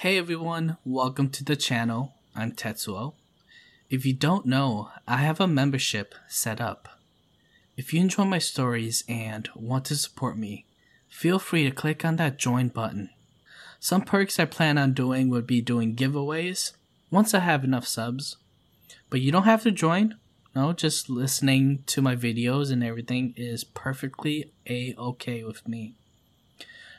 Hey everyone, welcome to the channel. I'm Tetsuo. If you don't know, I have a membership set up. If you enjoy my stories and want to support me, feel free to click on that join button. Some perks I plan on doing would be doing giveaways once I have enough subs. But you don't have to join. No, just listening to my videos and everything is perfectly a okay with me.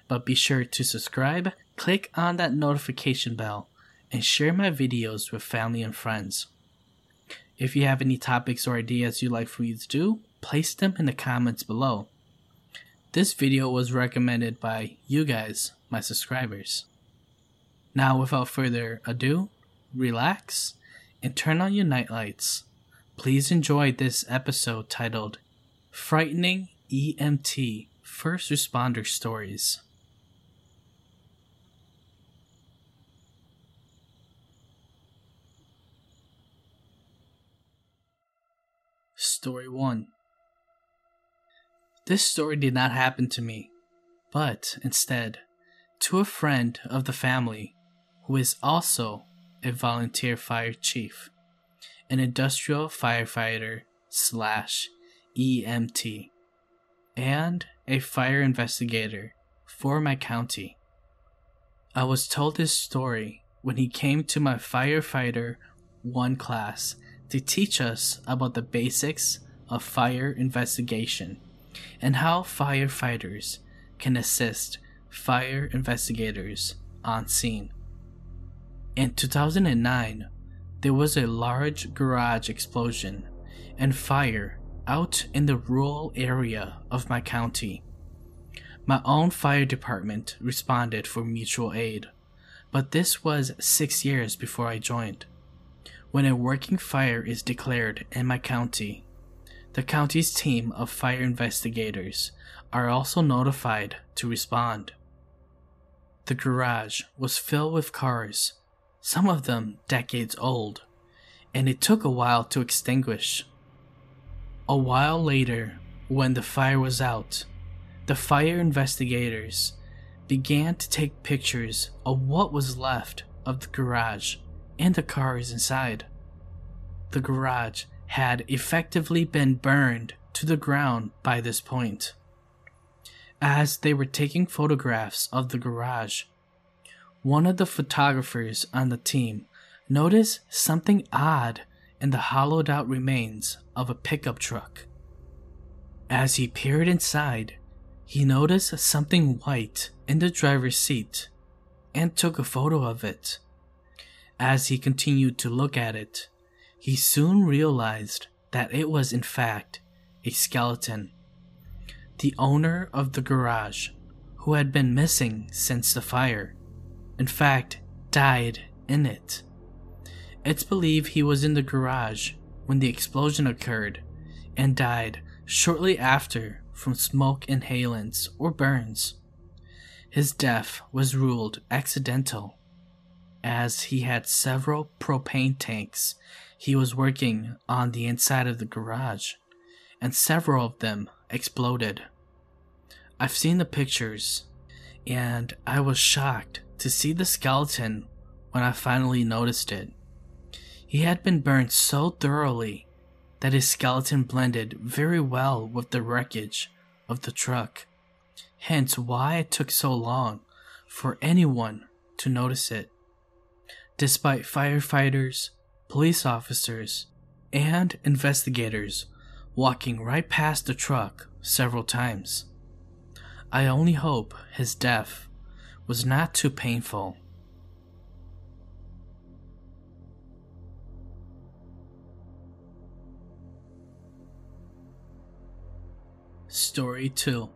But be sure to subscribe, click on that notification bell, and share my videos with family and friends. If you have any topics or ideas you'd like for me to do, place them in the comments below. This video was recommended by you guys, my subscribers. Now, without further ado, relax and turn on your nightlights. Please enjoy this episode titled Frightening EMT First Responder Stories. Story 1 This story did not happen to me, but instead to a friend of the family who is also a volunteer fire chief, an industrial firefighter slash EMT, and a fire investigator for my county. I was told this story when he came to my firefighter 1 class to teach us about the basics of fire investigation and how firefighters can assist fire investigators on scene. In 2009, there was a large garage explosion and fire out in the rural area of my county. My own fire department responded for mutual aid, but this was six years before I joined. When a working fire is declared in my county, the county's team of fire investigators are also notified to respond. The garage was filled with cars, some of them decades old, and it took a while to extinguish. A while later, when the fire was out, the fire investigators began to take pictures of what was left of the garage and the cars inside. The garage had effectively been burned to the ground by this point. As they were taking photographs of the garage, one of the photographers on the team noticed something odd in the hollowed out remains of a pickup truck. As he peered inside, he noticed something white in the driver's seat and took a photo of it. As he continued to look at it, he soon realized that it was, in fact, a skeleton. The owner of the garage, who had been missing since the fire, in fact, died in it. It's believed he was in the garage when the explosion occurred and died shortly after from smoke inhalants or burns. His death was ruled accidental as he had several propane tanks he was working on the inside of the garage, and several of them exploded. I've seen the pictures, and I was shocked to see the skeleton when I finally noticed it. He had been burned so thoroughly that his skeleton blended very well with the wreckage of the truck, hence why it took so long for anyone to notice it. Despite firefighters, police officers, and investigators walking right past the truck several times. I only hope his death was not too painful. Story 2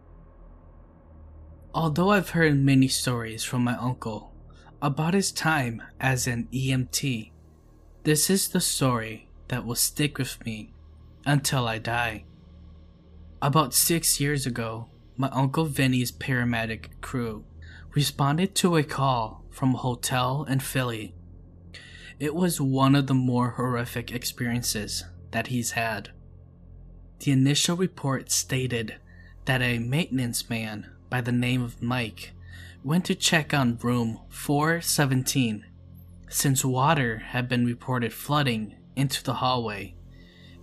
Although I've heard many stories from my uncle about his time as an EMT. This is the story that will stick with me until I die. About six years ago, my Uncle Vinny's paramedic crew responded to a call from a hotel in Philly. It was one of the more horrific experiences that he's had. The initial report stated that a maintenance man by the name of Mike went to check on room 417 since water had been reported flooding into the hallway,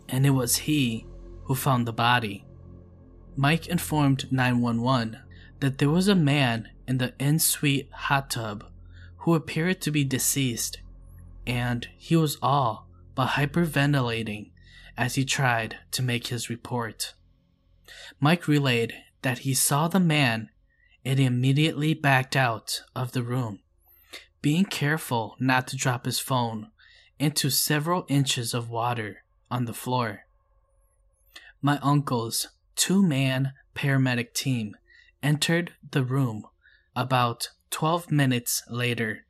and it was he who found the body. Mike informed 911 that there was a man in the in suite hot tub who appeared to be deceased, and he was all but hyperventilating as he tried to make his report. Mike relayed that he saw the man and immediately backed out of the room, being careful not to drop his phone into several inches of water on the floor. My uncle's two man paramedic team entered the room about 12 minutes later,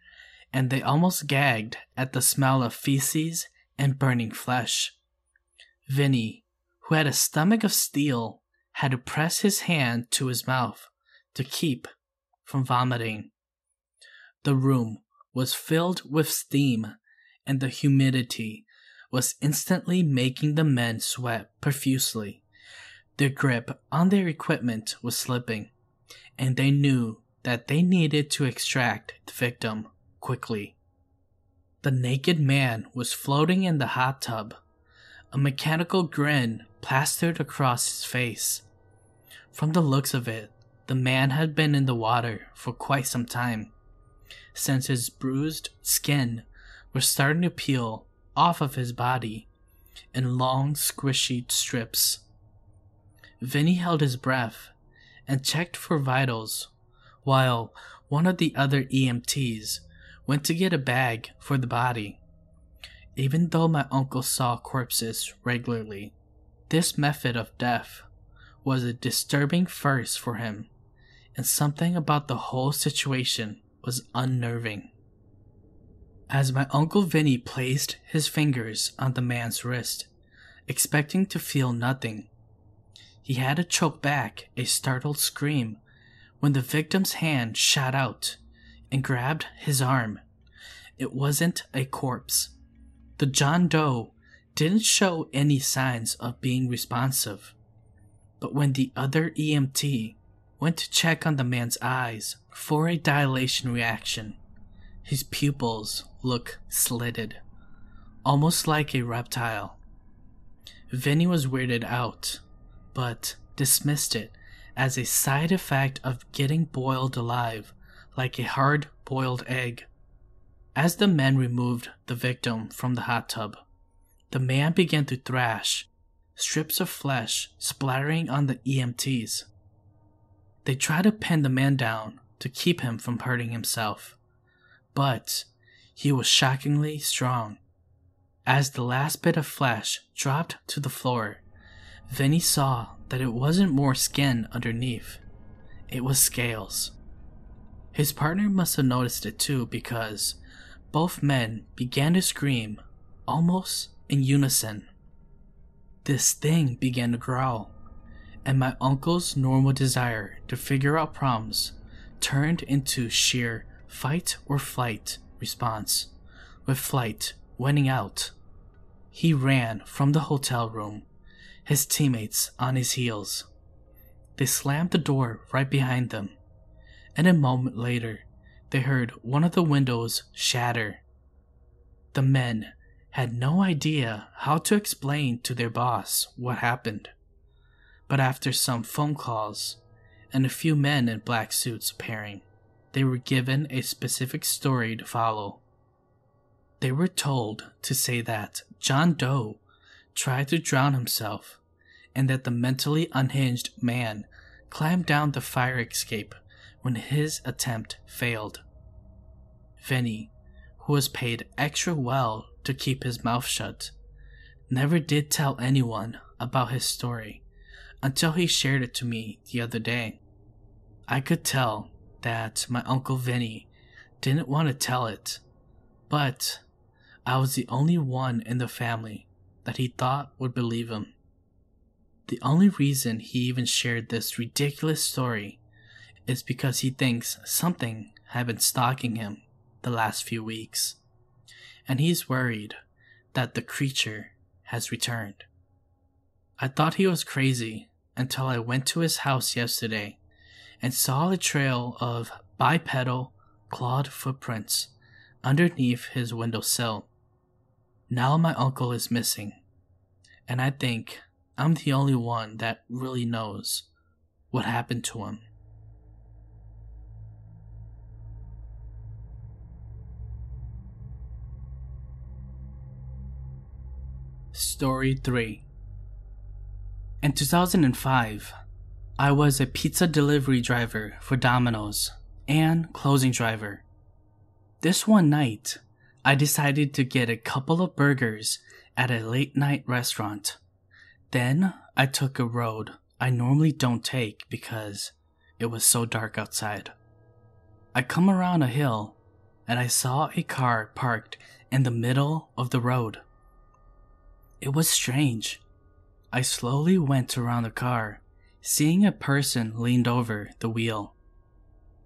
and they almost gagged at the smell of feces and burning flesh. Vinny, who had a stomach of steel, had to press his hand to his mouth to keep from vomiting. The room was filled with steam, and the humidity was instantly making the men sweat profusely. Their grip on their equipment was slipping, and they knew that they needed to extract the victim quickly. The naked man was floating in the hot tub, a mechanical grin plastered across his face. From the looks of it, the man had been in the water for quite some time, since his bruised skin was starting to peel off of his body in long, squishy strips. Vinny held his breath and checked for vitals, while one of the other EMTs went to get a bag for the body. Even though my uncle saw corpses regularly, this method of death was a disturbing first for him, and something about the whole situation was unnerving. As my Uncle Vinny placed his fingers on the man's wrist, expecting to feel nothing, he had to choke back a startled scream when the victim's hand shot out and grabbed his arm. It wasn't a corpse. The John Doe didn't show any signs of being responsive. But when the other EMT went to check on the man's eyes for a dilation reaction, his pupils looked slitted, almost like a reptile. Vinny was weirded out, but dismissed it as a side effect of getting boiled alive like a hard boiled egg. As the men removed the victim from the hot tub, the man began to thrash strips of flesh splattering on the EMTs. They tried to pin the man down to keep him from hurting himself, but he was shockingly strong. As the last bit of flesh dropped to the floor, Vinny saw that it wasn't more skin underneath, it was scales. His partner must have noticed it too because both men began to scream almost in unison. This thing began to growl, and my uncle's normal desire to figure out problems turned into sheer fight or flight response, with flight winning out. He ran from the hotel room, his teammates on his heels. They slammed the door right behind them, and a moment later, they heard one of the windows shatter. The men had no idea how to explain to their boss what happened. But after some phone calls and a few men in black suits appearing, they were given a specific story to follow. They were told to say that John Doe tried to drown himself and that the mentally unhinged man climbed down the fire escape when his attempt failed. Vinny, who was paid extra well to keep his mouth shut, never did tell anyone about his story until he shared it to me the other day. I could tell that my Uncle Vinny didn't want to tell it, but I was the only one in the family that he thought would believe him. The only reason he even shared this ridiculous story is because he thinks something had been stalking him the last few weeks and he's worried that the creature has returned. I thought he was crazy until I went to his house yesterday and saw a trail of bipedal, clawed footprints underneath his windowsill. Now my uncle is missing, and I think I'm the only one that really knows what happened to him. Story 3 In 2005, I was a pizza delivery driver for Domino's and closing driver. This one night, I decided to get a couple of burgers at a late night restaurant. Then I took a road I normally don't take because it was so dark outside. I come around a hill and I saw a car parked in the middle of the road. It was strange. I slowly went around the car, seeing a person leaned over the wheel,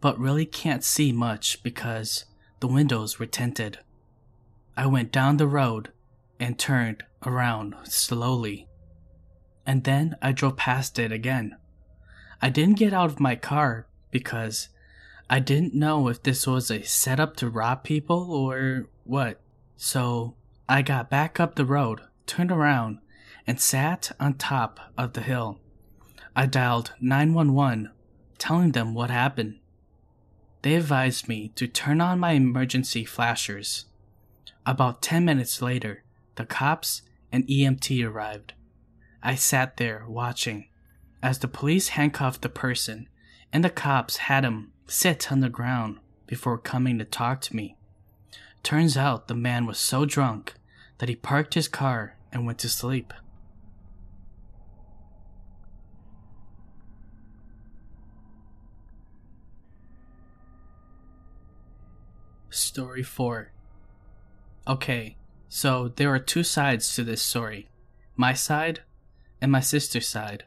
but really can't see much because the windows were tinted. I went down the road and turned around slowly and then I drove past it again. I didn't get out of my car because I didn't know if this was a setup to rob people or what. So I got back up the road, turned around, and sat on top of the hill. I dialed 911, telling them what happened. They advised me to turn on my emergency flashers. About 10 minutes later, the cops and EMT arrived. I sat there watching as the police handcuffed the person and the cops had him sit on the ground before coming to talk to me. Turns out the man was so drunk that he parked his car and went to sleep. Story 4 Okay, so there are two sides to this story. My side and my sister's side,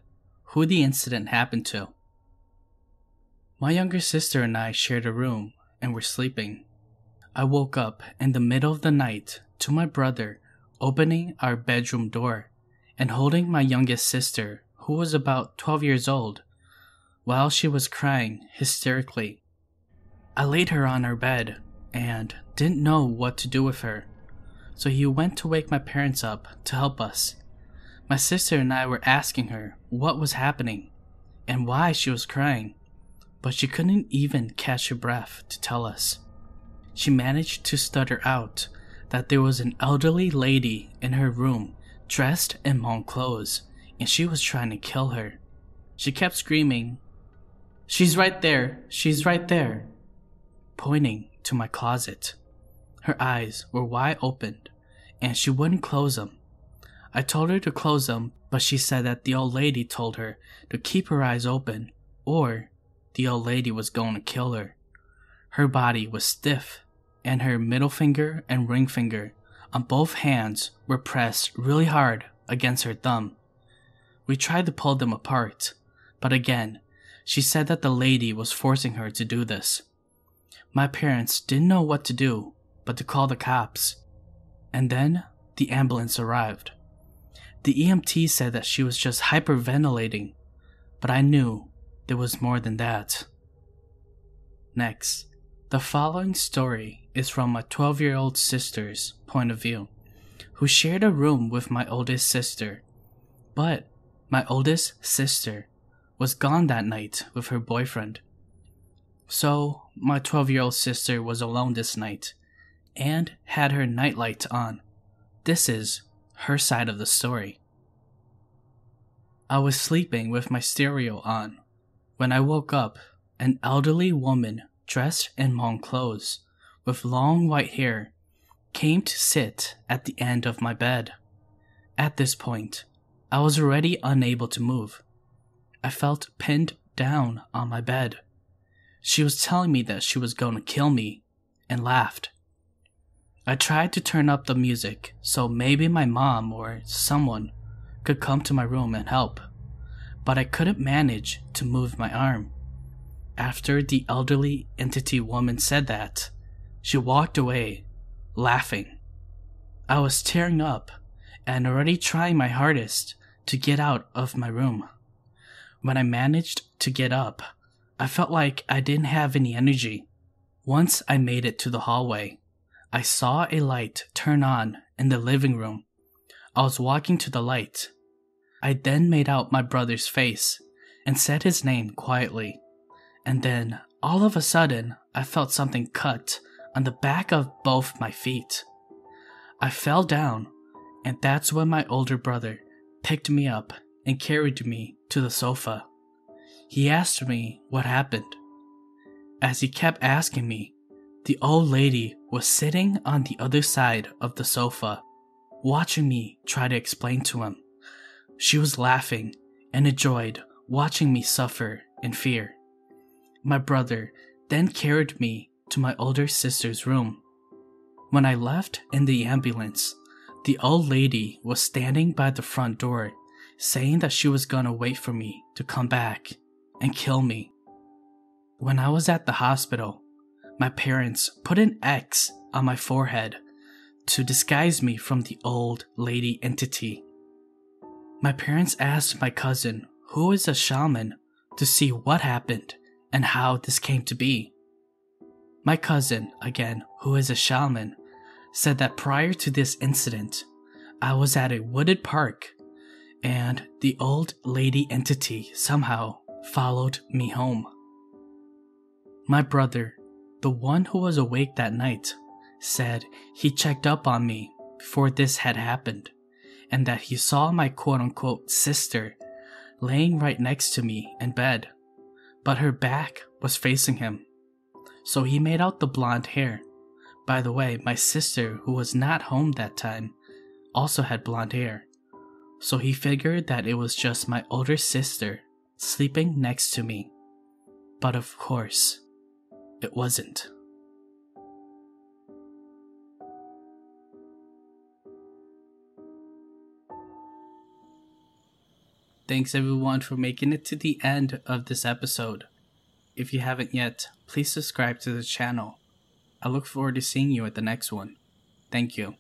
who the incident happened to. My younger sister and I shared a room and were sleeping. I woke up in the middle of the night to my brother opening our bedroom door and holding my youngest sister, who was about 12 years old, while she was crying hysterically. I laid her on her bed and didn't know what to do with her, so he went to wake my parents up to help us. My sister and I were asking her what was happening and why she was crying, but she couldn't even catch her breath to tell us. She managed to stutter out that there was an elderly lady in her room dressed in monk clothes and she was trying to kill her. She kept screaming, She's right there! She's right there! Pointing to my closet. Her eyes were wide open and she wouldn't close them I told her to close them, but she said that the old lady told her to keep her eyes open, or the old lady was going to kill her. Her body was stiff, and her middle finger and ring finger on both hands were pressed really hard against her thumb. We tried to pull them apart, but again, she said that the lady was forcing her to do this. My parents didn't know what to do but to call the cops. And then the ambulance arrived. The EMT said that she was just hyperventilating, but I knew there was more than that. Next, the following story is from my 12 year old sister's point of view, who shared a room with my oldest sister. But my oldest sister was gone that night with her boyfriend. So, my 12 year old sister was alone this night and had her nightlight on. This is her side of the story. I was sleeping with my stereo on. When I woke up, an elderly woman dressed in monk clothes with long white hair came to sit at the end of my bed. At this point, I was already unable to move. I felt pinned down on my bed. She was telling me that she was going to kill me and laughed. I tried to turn up the music so maybe my mom or someone could come to my room and help, but I couldn't manage to move my arm. After the elderly entity woman said that, she walked away, laughing. I was tearing up and already trying my hardest to get out of my room. When I managed to get up, I felt like I didn't have any energy. Once I made it to the hallway, I saw a light turn on in the living room. I was walking to the light. I then made out my brother's face and said his name quietly. And then, all of a sudden, I felt something cut on the back of both my feet. I fell down, and that's when my older brother picked me up and carried me to the sofa. He asked me what happened. As he kept asking me, the old lady was sitting on the other side of the sofa, watching me try to explain to him. She was laughing and enjoyed watching me suffer in fear. My brother then carried me to my older sister's room. When I left in the ambulance, the old lady was standing by the front door, saying that she was gonna wait for me to come back and kill me. When I was at the hospital, my parents put an X on my forehead to disguise me from the old lady entity. My parents asked my cousin, who is a shaman, to see what happened and how this came to be. My cousin, again, who is a shaman, said that prior to this incident, I was at a wooded park and the old lady entity somehow followed me home. My brother, the one who was awake that night, said he checked up on me before this had happened and that he saw my quote unquote sister laying right next to me in bed, but her back was facing him. So he made out the blonde hair. By the way, my sister, who was not home that time, also had blonde hair. So he figured that it was just my older sister sleeping next to me. But of course, it wasn't. Thanks everyone for making it to the end of this episode. If you haven't yet, please subscribe to the channel. I look forward to seeing you at the next one. Thank you.